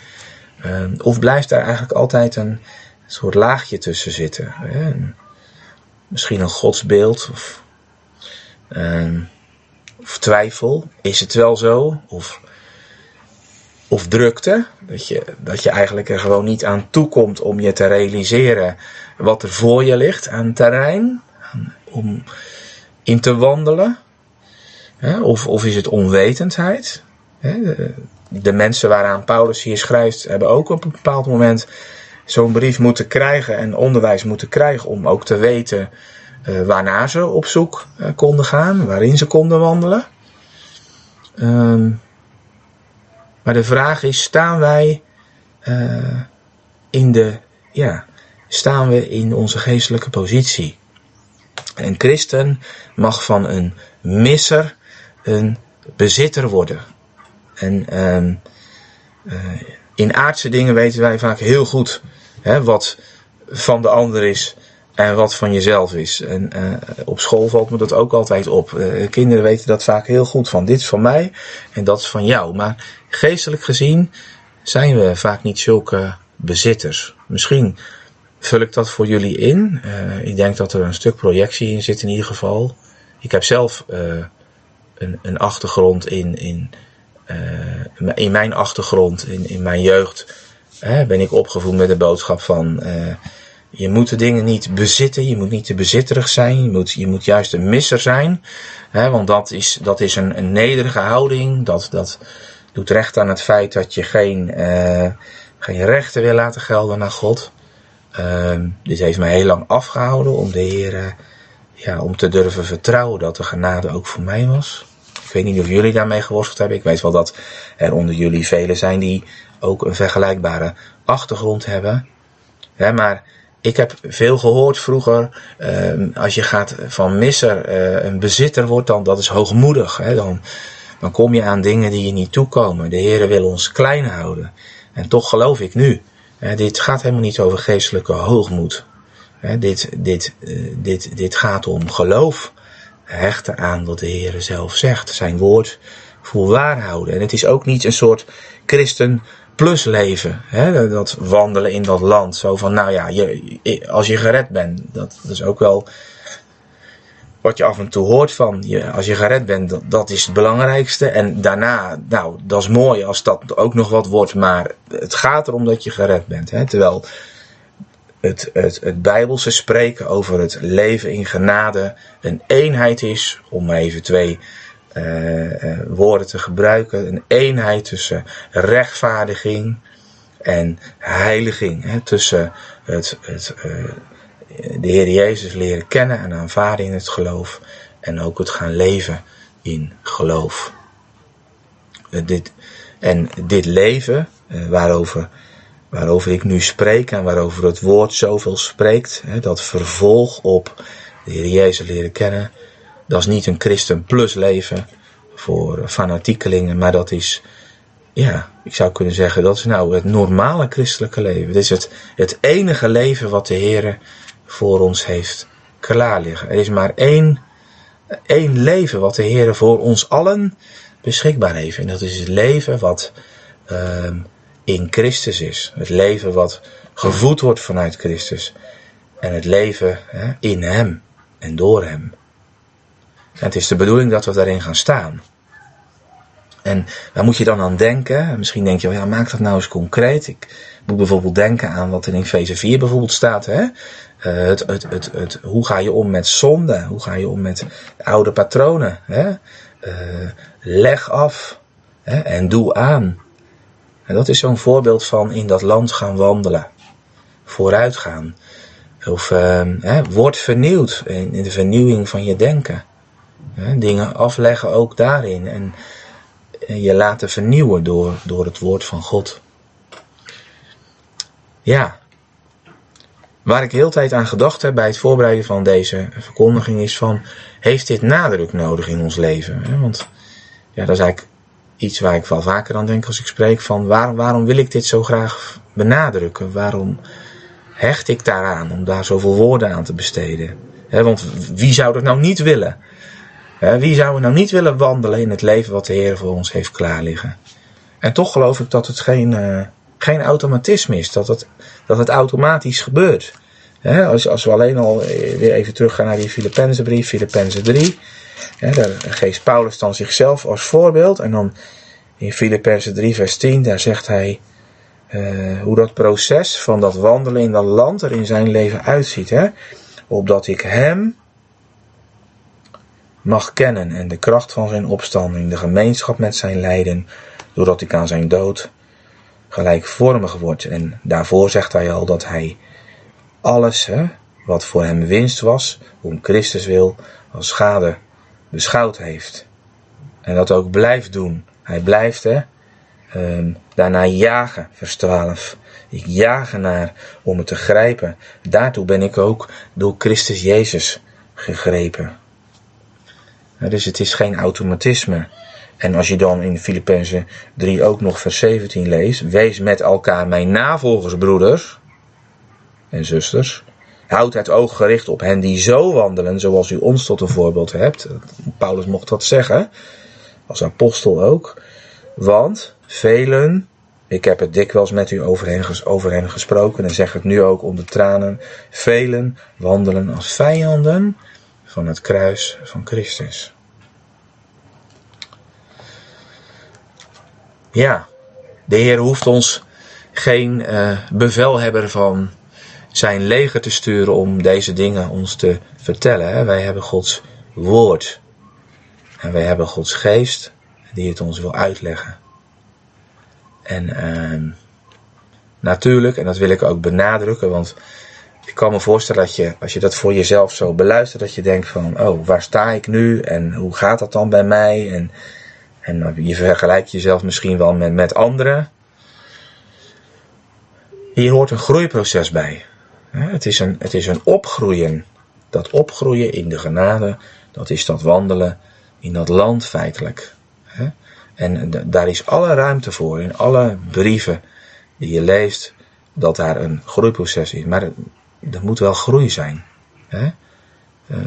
Uh, of blijft daar eigenlijk altijd een soort laagje tussen zitten. Hè? Misschien een godsbeeld of, uh, of twijfel. Is het wel zo? Of of drukte. Dat je, dat je eigenlijk er gewoon niet aan toekomt om je te realiseren wat er voor je ligt aan terrein. Om in te wandelen. Of, of is het onwetendheid? De, mensen waaraan Paulus hier schrijft, hebben ook op een bepaald moment zo'n brief moeten krijgen en onderwijs moeten krijgen om ook te weten uh, waarna ze op zoek uh, konden gaan, waarin ze konden wandelen. Um, maar de vraag is, staan wij uh, in de, ja, staan we in onze geestelijke positie? Een christen mag van een misser een bezitter worden. En um, in aardse dingen weten wij vaak heel goed hè, wat van de ander is en wat van jezelf is. En uh, op school valt me dat ook altijd op. Kinderen weten dat vaak heel goed van dit is van mij en dat is van jou. Maar geestelijk gezien zijn we vaak niet zulke bezitters. Misschien vul ik dat voor jullie in. Uh, ik denk dat er een stuk projectie in zit in ieder geval. Ik heb zelf een, een, achtergrond in, in, in mijn achtergrond, in, in mijn jeugd, ben ik opgevoed met de boodschap van je moet de dingen niet bezitten, je moet niet te bezitterig zijn, je moet, je moet juist een misser zijn. Want dat is, dat is een, een nederige houding, dat, dat doet recht aan het feit dat je geen, uh, geen rechten wil laten gelden naar God. Dit heeft mij heel lang afgehouden om de Heer, uh, ja, om te durven vertrouwen dat de genade ook voor mij was. Ik weet niet of jullie daarmee geworsteld hebben. Ik weet wel dat er onder jullie velen zijn die ook een vergelijkbare achtergrond hebben. Maar ik heb veel gehoord vroeger, uh, als je gaat van misser uh, een bezitter wordt, dan dat is hoogmoedig. Hè? Dan, dan kom je aan dingen die je niet toekomen. De Heer wil ons klein houden. En toch geloof ik nu, hè, dit gaat helemaal niet over geestelijke hoogmoed. Hè, dit, dit, uh, dit, dit gaat om geloof. Hechten aan wat de Heer zelf zegt. Zijn woord voor waar houden. En het is ook niet een soort christen plus leven. Hè? Dat wandelen in dat land. Zo van, nou ja, je, als je gered bent. Dat is ook wel wat je af en toe hoort van. Je, als je gered bent, dat, is het belangrijkste. En daarna, nou, dat is mooi als dat ook nog wat wordt. Maar het gaat erom dat je gered bent. Hè? Terwijl het, het, het Bijbelse spreken over het leven in genade een eenheid is. Om even twee uh, woorden te gebruiken. Een eenheid tussen rechtvaardiging en heiliging. Hè, tussen het, het, uh, de Heer Jezus leren kennen en aanvaarden in het geloof. En ook het gaan leven in geloof. dit, en dit leven, waarover, waarover ik nu spreek en waarover het woord zoveel spreekt, dat vervolg op de Heer Jezus leren kennen, dat is niet een christen plus leven voor fanatiekelingen, maar dat is, ja, ik zou kunnen zeggen, dat is nou het normale christelijke leven. Dit is het, het enige leven wat de Heer voor ons heeft klaar liggen. Er is maar één, één leven wat de Heer voor ons allen beschikbaar heeft. En dat is het leven wat uh, in Christus is. Het leven wat gevoed wordt vanuit Christus. En het leven hè, in Hem en door Hem. En het is de bedoeling dat we daarin gaan staan. En waar moet je dan aan denken? Misschien denk je, ja, maak dat nou eens concreet. Ik moet bijvoorbeeld denken aan wat er in Feze 4 bijvoorbeeld staat. Hè? Uh, het, het, het, het, hoe ga je om met zonde? Hoe ga je om met oude patronen? Hè? Uh, leg af hè? en doe aan. En dat is zo'n voorbeeld van in dat land gaan wandelen. Vooruit gaan. Of uh, hè, word vernieuwd in, in de vernieuwing van je denken. Dingen afleggen ook daarin. En je laten vernieuwen door, door het woord van God. Ja. Waar ik heel tijd aan gedacht heb bij het voorbereiden van deze verkondiging is van, heeft dit nadruk nodig in ons leven? Want ja, dat is eigenlijk iets waar ik wel vaker aan denk als ik spreek van, waar, waarom wil ik dit zo graag benadrukken? Waarom hecht ik daaraan om daar zoveel woorden aan te besteden? want wie zou dat nou niet willen? Wie zou er nou niet willen wandelen in het leven wat de Heer voor ons heeft klaarliggen? En toch geloof ik dat het geen, uh, geen automatisme is, dat het, dat het automatisch gebeurt. als, als we alleen al eh, weer even teruggaan naar die Filippenzenbrief, Filippenzen 3. daar geeft Paulus dan zichzelf als voorbeeld. En dan in Filippenzen 3 vers 10, daar zegt hij uh, hoe dat proces van dat wandelen in dat land er in zijn leven uitziet. Hè? Opdat ik hem mag kennen en de kracht van zijn opstanding, de gemeenschap met zijn lijden, doordat ik aan zijn dood gelijkvormig word. En daarvoor zegt hij al dat hij alles hè, wat voor hem winst was, om Christus wil, als schade beschouwd heeft. En dat ook blijft doen. Hij blijft hè, um, daarna jagen, vers 12. Ik jaag naar om het te grijpen. Daartoe ben ik ook door Christus Jezus gegrepen. Dus het is geen automatisme. En als je dan in Filippenzen 3 ook nog vers 17 leest, wees met elkaar mijn navolgers, broeders en zusters. Houd het oog gericht op hen die zo wandelen, zoals u ons tot een voorbeeld hebt. Paulus mocht dat zeggen, als apostel ook. Want velen, ik heb het dikwijls met u over hen, over hen gesproken en zeg het nu ook onder tranen, velen wandelen als vijanden van het kruis van Christus. Ja, de Heer hoeft ons geen uh, bevelhebber van zijn leger te sturen om deze dingen ons te vertellen. Wij hebben Gods woord. En wij hebben Gods geest die het ons wil uitleggen. En uh, natuurlijk, en dat wil ik ook benadrukken, want ik kan me voorstellen dat je, als je dat voor jezelf zo beluistert, dat je denkt van, oh, waar sta ik nu en hoe gaat dat dan bij mij? En, en je vergelijkt jezelf misschien wel met, met anderen. Hier hoort een groeiproces bij. Het is een, het is een opgroeien. Dat opgroeien in de genade, dat is dat wandelen in dat land feitelijk. En daar is alle ruimte voor in alle brieven die je leest, dat daar een groeiproces is. Maar er moet wel groei zijn. Uh,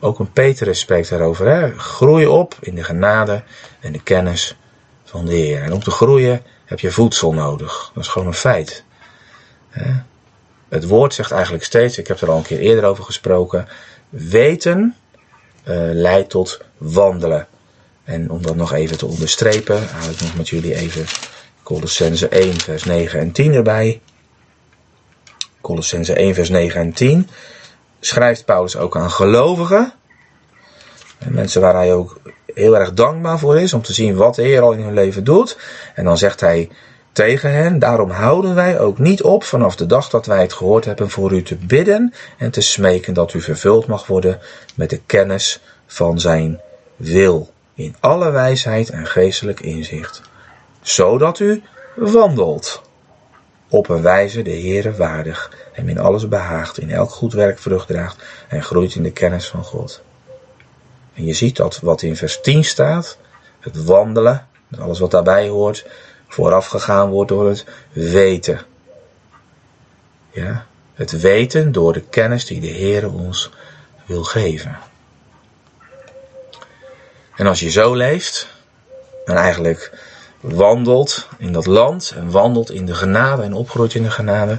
ook een Petrus spreekt daarover. Hè? Groei op in de genade en de kennis van de Heer. En om te groeien heb je voedsel nodig. Dat is gewoon een feit. Hè? Het woord zegt eigenlijk steeds, ik heb er al een keer eerder over gesproken, weten uh, leidt tot wandelen. En om dat nog even te onderstrepen, haal ik nog met jullie even Colossense 1, vers 9 en 10 erbij. Colossense 1, vers 9 en 10 schrijft Paulus ook aan gelovigen. En mensen waar hij ook heel erg dankbaar voor is om te zien wat de Heer al in hun leven doet. En dan zegt hij tegen hen, daarom houden wij ook niet op vanaf de dag dat wij het gehoord hebben voor u te bidden en te smeken dat u vervuld mag worden met de kennis van zijn wil in alle wijsheid en geestelijk inzicht, zodat u wandelt op een wijze de Heere waardig, hem in alles behaagt, in elk goed werk vrucht draagt en groeit in de kennis van God. En je ziet dat wat in vers 10 staat, het wandelen, alles wat daarbij hoort, vooraf gegaan wordt door het weten. Ja, het weten door de kennis die de Heere ons wil geven. En als je zo leeft, en eigenlijk wandelt in dat land en wandelt in de genade en opgroeit in de genade,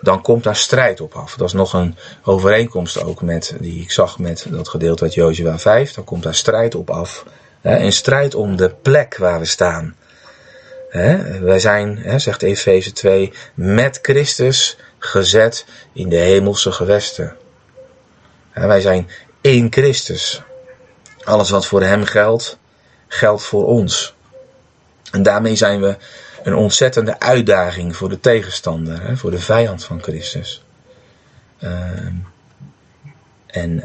dan komt daar strijd op af. Dat is nog een overeenkomst ook met, die ik zag met dat gedeelte uit Jozua 5. Dan komt daar strijd op af. Een strijd om de plek waar we staan. Wij zijn, zegt Efeze 2, met Christus gezet in de hemelse gewesten. Wij zijn in Christus. Alles wat voor Hem geldt, geldt voor ons. En daarmee zijn we een ontzettende uitdaging voor de tegenstander, hè, voor de vijand van Christus. Uh, en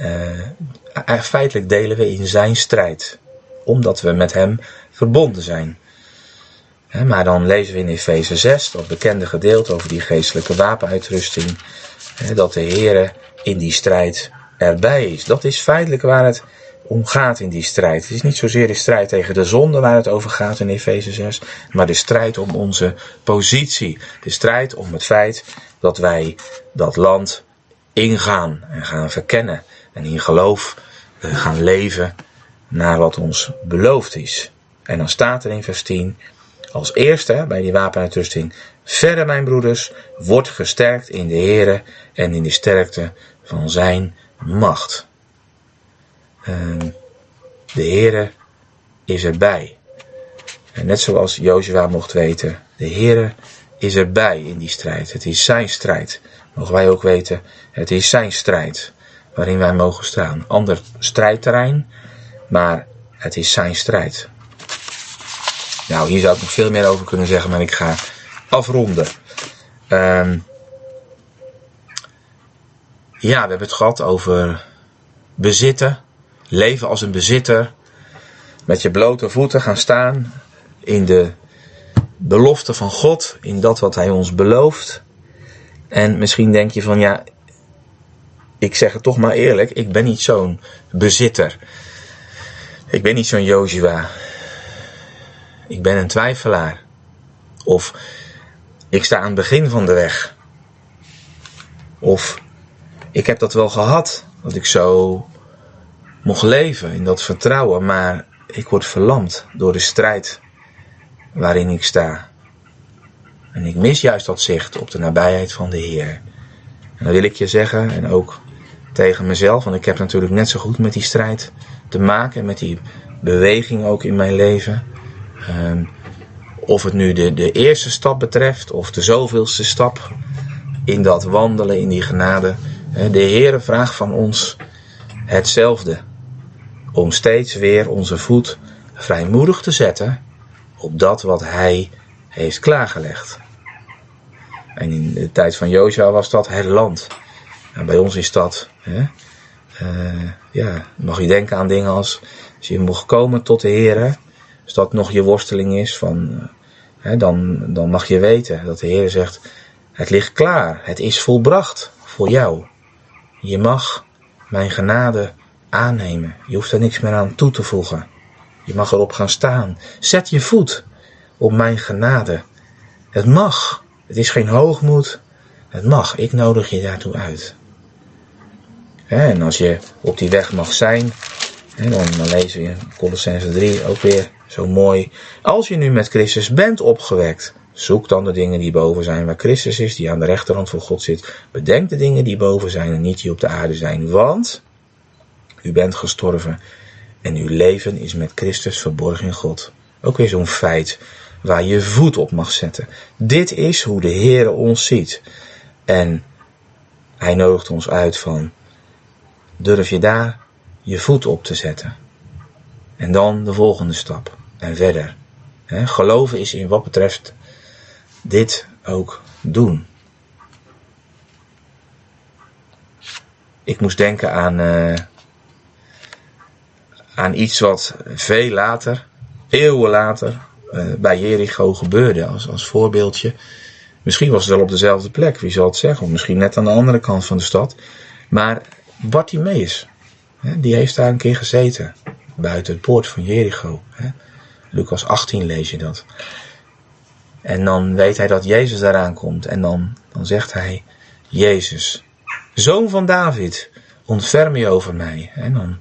uh, feitelijk delen we in zijn strijd, omdat we met hem verbonden zijn. maar dan lezen we in Efeze 6, dat bekende gedeelte over die geestelijke wapenuitrusting, dat de Heer in die strijd erbij is. Dat is feitelijk waar het om gaat in die strijd. Het is niet zozeer de strijd tegen de zonde waar het over gaat in Efeze 6, maar de strijd om onze positie. De strijd om het feit dat wij dat land ingaan en gaan verkennen en in geloof eh, gaan leven naar wat ons beloofd is. En dan staat er in vers 10, als eerste bij die wapenuitrusting, verder mijn broeders, wordt gesterkt in de Here en in de sterkte van zijn macht. Ehm, de Heere is erbij. En net zoals Jozua mocht weten, de Heere is erbij in die strijd. Het is zijn strijd. Mogen wij ook weten, het is zijn strijd waarin wij mogen staan. Ander strijdterrein, maar het is zijn strijd. Nou, hier zou ik nog veel meer over kunnen zeggen, maar ik ga afronden. Um, ja, we hebben het gehad over bezitten, leven als een bezitter, met je blote voeten gaan staan in de belofte van God, in dat wat Hij ons belooft. En misschien denk je van ja, ik zeg het toch maar eerlijk, ik ben niet zo'n bezitter. Ik ben niet zo'n Joshua. Ik ben een twijfelaar. Of ik sta aan het begin van de weg. Of ik heb dat wel gehad, dat ik zo mocht leven in dat vertrouwen, maar ik word verlamd door de strijd waarin ik sta. En ik mis juist dat zicht op de nabijheid van de Heer. En dan wil ik je zeggen, en ook tegen mezelf, want ik heb natuurlijk net zo goed met die strijd te maken, met die beweging ook in mijn leven. Ehm, of het nu de, de eerste stap betreft, of de zoveelste stap in dat wandelen in die genade. De Heere vraagt van ons hetzelfde. Om steeds weer onze voet vrijmoedig te zetten op dat wat Hij heeft klaargelegd. En in de tijd van Jozua was dat het land. En bij ons is dat, hè, uh, ja, mag je denken aan dingen als, als je mocht komen tot de Heer, als dat nog je worsteling is, van, hè, dan, dan mag je weten dat de Heer zegt, het ligt klaar, het is volbracht voor jou. Je mag mijn genade aannemen. Je hoeft er niks meer aan toe te voegen. Je mag erop gaan staan. Zet je voet op mijn genade. Het mag. Het is geen hoogmoed. Het mag. Ik nodig je daartoe uit. En als je op die weg mag zijn, dan lezen we in Colossense 3 ook weer zo mooi. Als je nu met Christus bent opgewekt, Zoek dan de dingen die boven zijn, waar Christus is, die aan de rechterhand van God zit. Bedenk de dingen die boven zijn en niet die op de aarde zijn. Want u bent gestorven en uw leven is met Christus verborgen in God. Ook weer zo'n feit waar je voet op mag zetten. Dit is hoe de Heer ons ziet. En hij nodigt ons uit van, durf je daar je voet op te zetten. En dan de volgende stap. En verder. geloven is in wat betreft dit ook doen. Ik moest denken aan, uh, aan iets wat veel later, eeuwen later, uh, bij Jericho gebeurde als, als voorbeeldje. Misschien was het wel op dezelfde plek, wie zal het zeggen, of misschien net aan de andere kant van de stad. Maar Bartimaeus, hè, die heeft daar een keer gezeten, buiten het poort van Jericho. Hè. Lucas 18 lees je dat. En dan weet hij dat Jezus daaraan komt. En dan, dan zegt hij, Jezus, zoon van David, ontferm je over mij. En dan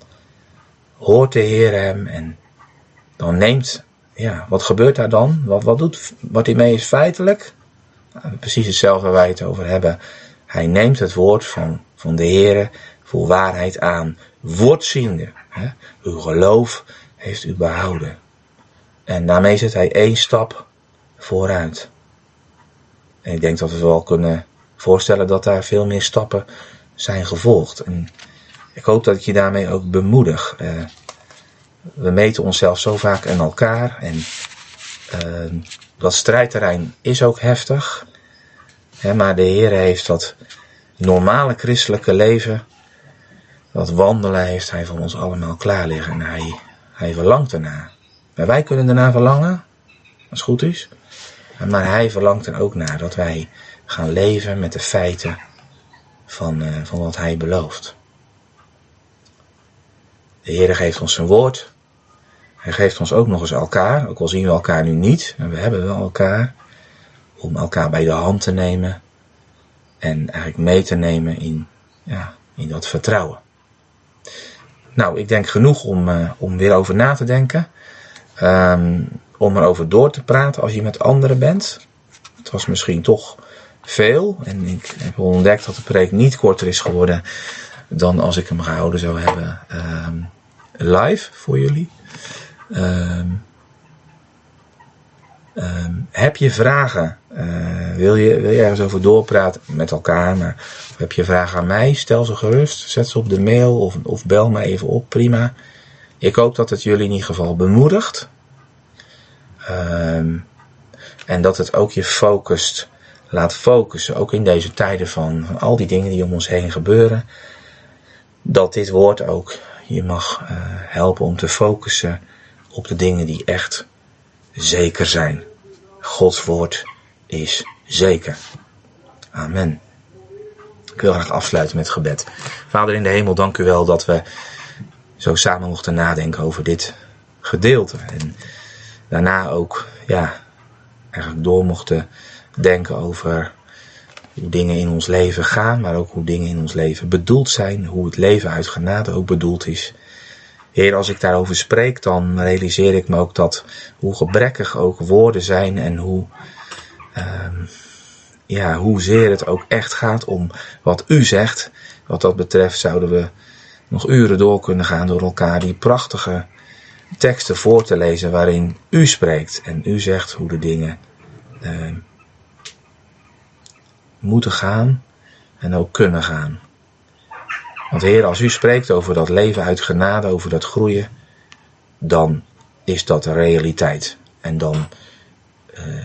hoort de Heer hem en dan neemt, ja, wat gebeurt daar dan? Wat, wat doet is feitelijk? Nou, precies hetzelfde waar wij het over hebben. Hij neemt het woord van, van de Heer voor waarheid aan. Wordt ziende. Hè? Uw geloof heeft u behouden. En daarmee zet hij één stap vooruit. En ik denk dat we wel kunnen voorstellen dat daar veel meer stappen zijn gevolgd. En ik hoop dat ik je daarmee ook bemoedig. Uh, we meten onszelf zo vaak aan elkaar en uh, dat strijdterrein is ook heftig. Hè, maar de Heer heeft dat normale christelijke leven, dat wandelen heeft Hij van ons allemaal klaar liggen. En Hij, verlangt ernaar. Wij kunnen ernaar verlangen, als het goed is. Maar hij verlangt er ook naar dat wij gaan leven met de feiten van, uh, van wat hij belooft. De Heer geeft ons zijn woord. Hij geeft ons ook nog eens elkaar, ook al zien we elkaar nu niet, en we hebben wel elkaar, om elkaar bij de hand te nemen en eigenlijk mee te nemen in, ja, in dat vertrouwen. Nou, ik denk genoeg om, uh, om weer over na te denken. Um, om erover door te praten als je met anderen bent. Het was misschien toch veel. En ik heb ontdekt dat de preek niet korter is geworden dan als ik hem gehouden zou hebben um, live voor jullie. Um, Ehm, heb je vragen? Eh, wil, je, wil je ergens over doorpraten met elkaar? Maar heb je vragen aan mij? Stel ze gerust. Zet ze op de mail of, of bel me even op. Prima. Ik hoop dat het jullie in ieder geval bemoedigt. Ehm, en dat het ook je focust, laat focussen. Ook in deze tijden van, van al die dingen die om ons heen gebeuren. Dat dit woord ook je mag uh, helpen om te focussen op de dingen die echt zeker zijn. Gods woord is zeker. Amen. Ik wil graag afsluiten met gebed. Vader in de hemel, dank u wel dat we zo samen mochten nadenken over dit gedeelte. En daarna ook, ja, eigenlijk door mochten denken over hoe dingen in ons leven gaan, maar ook hoe dingen in ons leven bedoeld zijn, hoe het leven uit genade ook bedoeld is. Heer, als ik daarover spreek, dan realiseer ik me ook dat hoe gebrekkig ook woorden zijn en hoe, um, ja, hoezeer het ook echt gaat om wat u zegt. Wat dat betreft zouden we nog uren door kunnen gaan door elkaar die prachtige teksten voor te lezen waarin u spreekt en u zegt hoe de dingen uh, moeten gaan en ook kunnen gaan. Want Heer, als u spreekt over dat leven uit genade, over dat groeien, dan is dat realiteit. En dan, uh,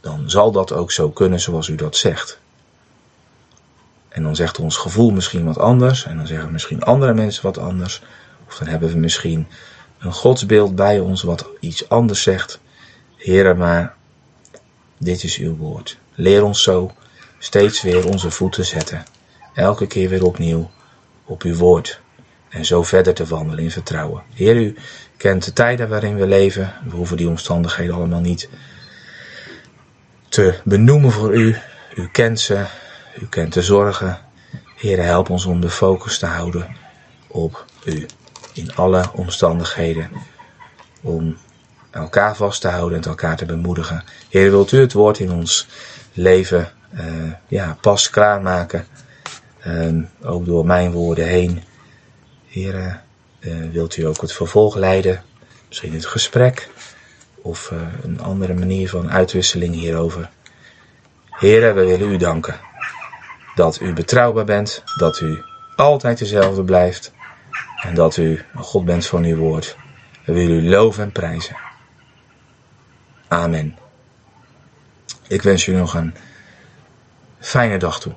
dan zal dat ook zo kunnen zoals u dat zegt. En dan zegt ons gevoel misschien wat anders. En dan zeggen misschien andere mensen wat anders. Of dan hebben we misschien een godsbeeld bij ons wat iets anders zegt. Heer, maar dit is uw woord. Leer ons zo steeds weer onze voeten zetten. Elke keer weer opnieuw op uw woord. En zo verder te wandelen in vertrouwen. Heer, u kent de tijden waarin we leven. We hoeven die omstandigheden allemaal niet te benoemen voor u. U kent ze. U kent de zorgen. Heer, help ons om de focus te houden op u. In alle omstandigheden. Om elkaar vast te houden en elkaar te bemoedigen. Heer, wilt u het woord in ons leven ja, pas klaarmaken. Um, ook door mijn woorden heen. Heer, uh, wilt u ook het vervolg leiden? Misschien het gesprek of een andere manier van uitwisseling hierover. Heren, we willen u danken dat u betrouwbaar bent, dat u altijd dezelfde blijft en dat u een God bent van uw woord. We willen u loven en prijzen. Amen. Ik wens u nog een fijne dag toe.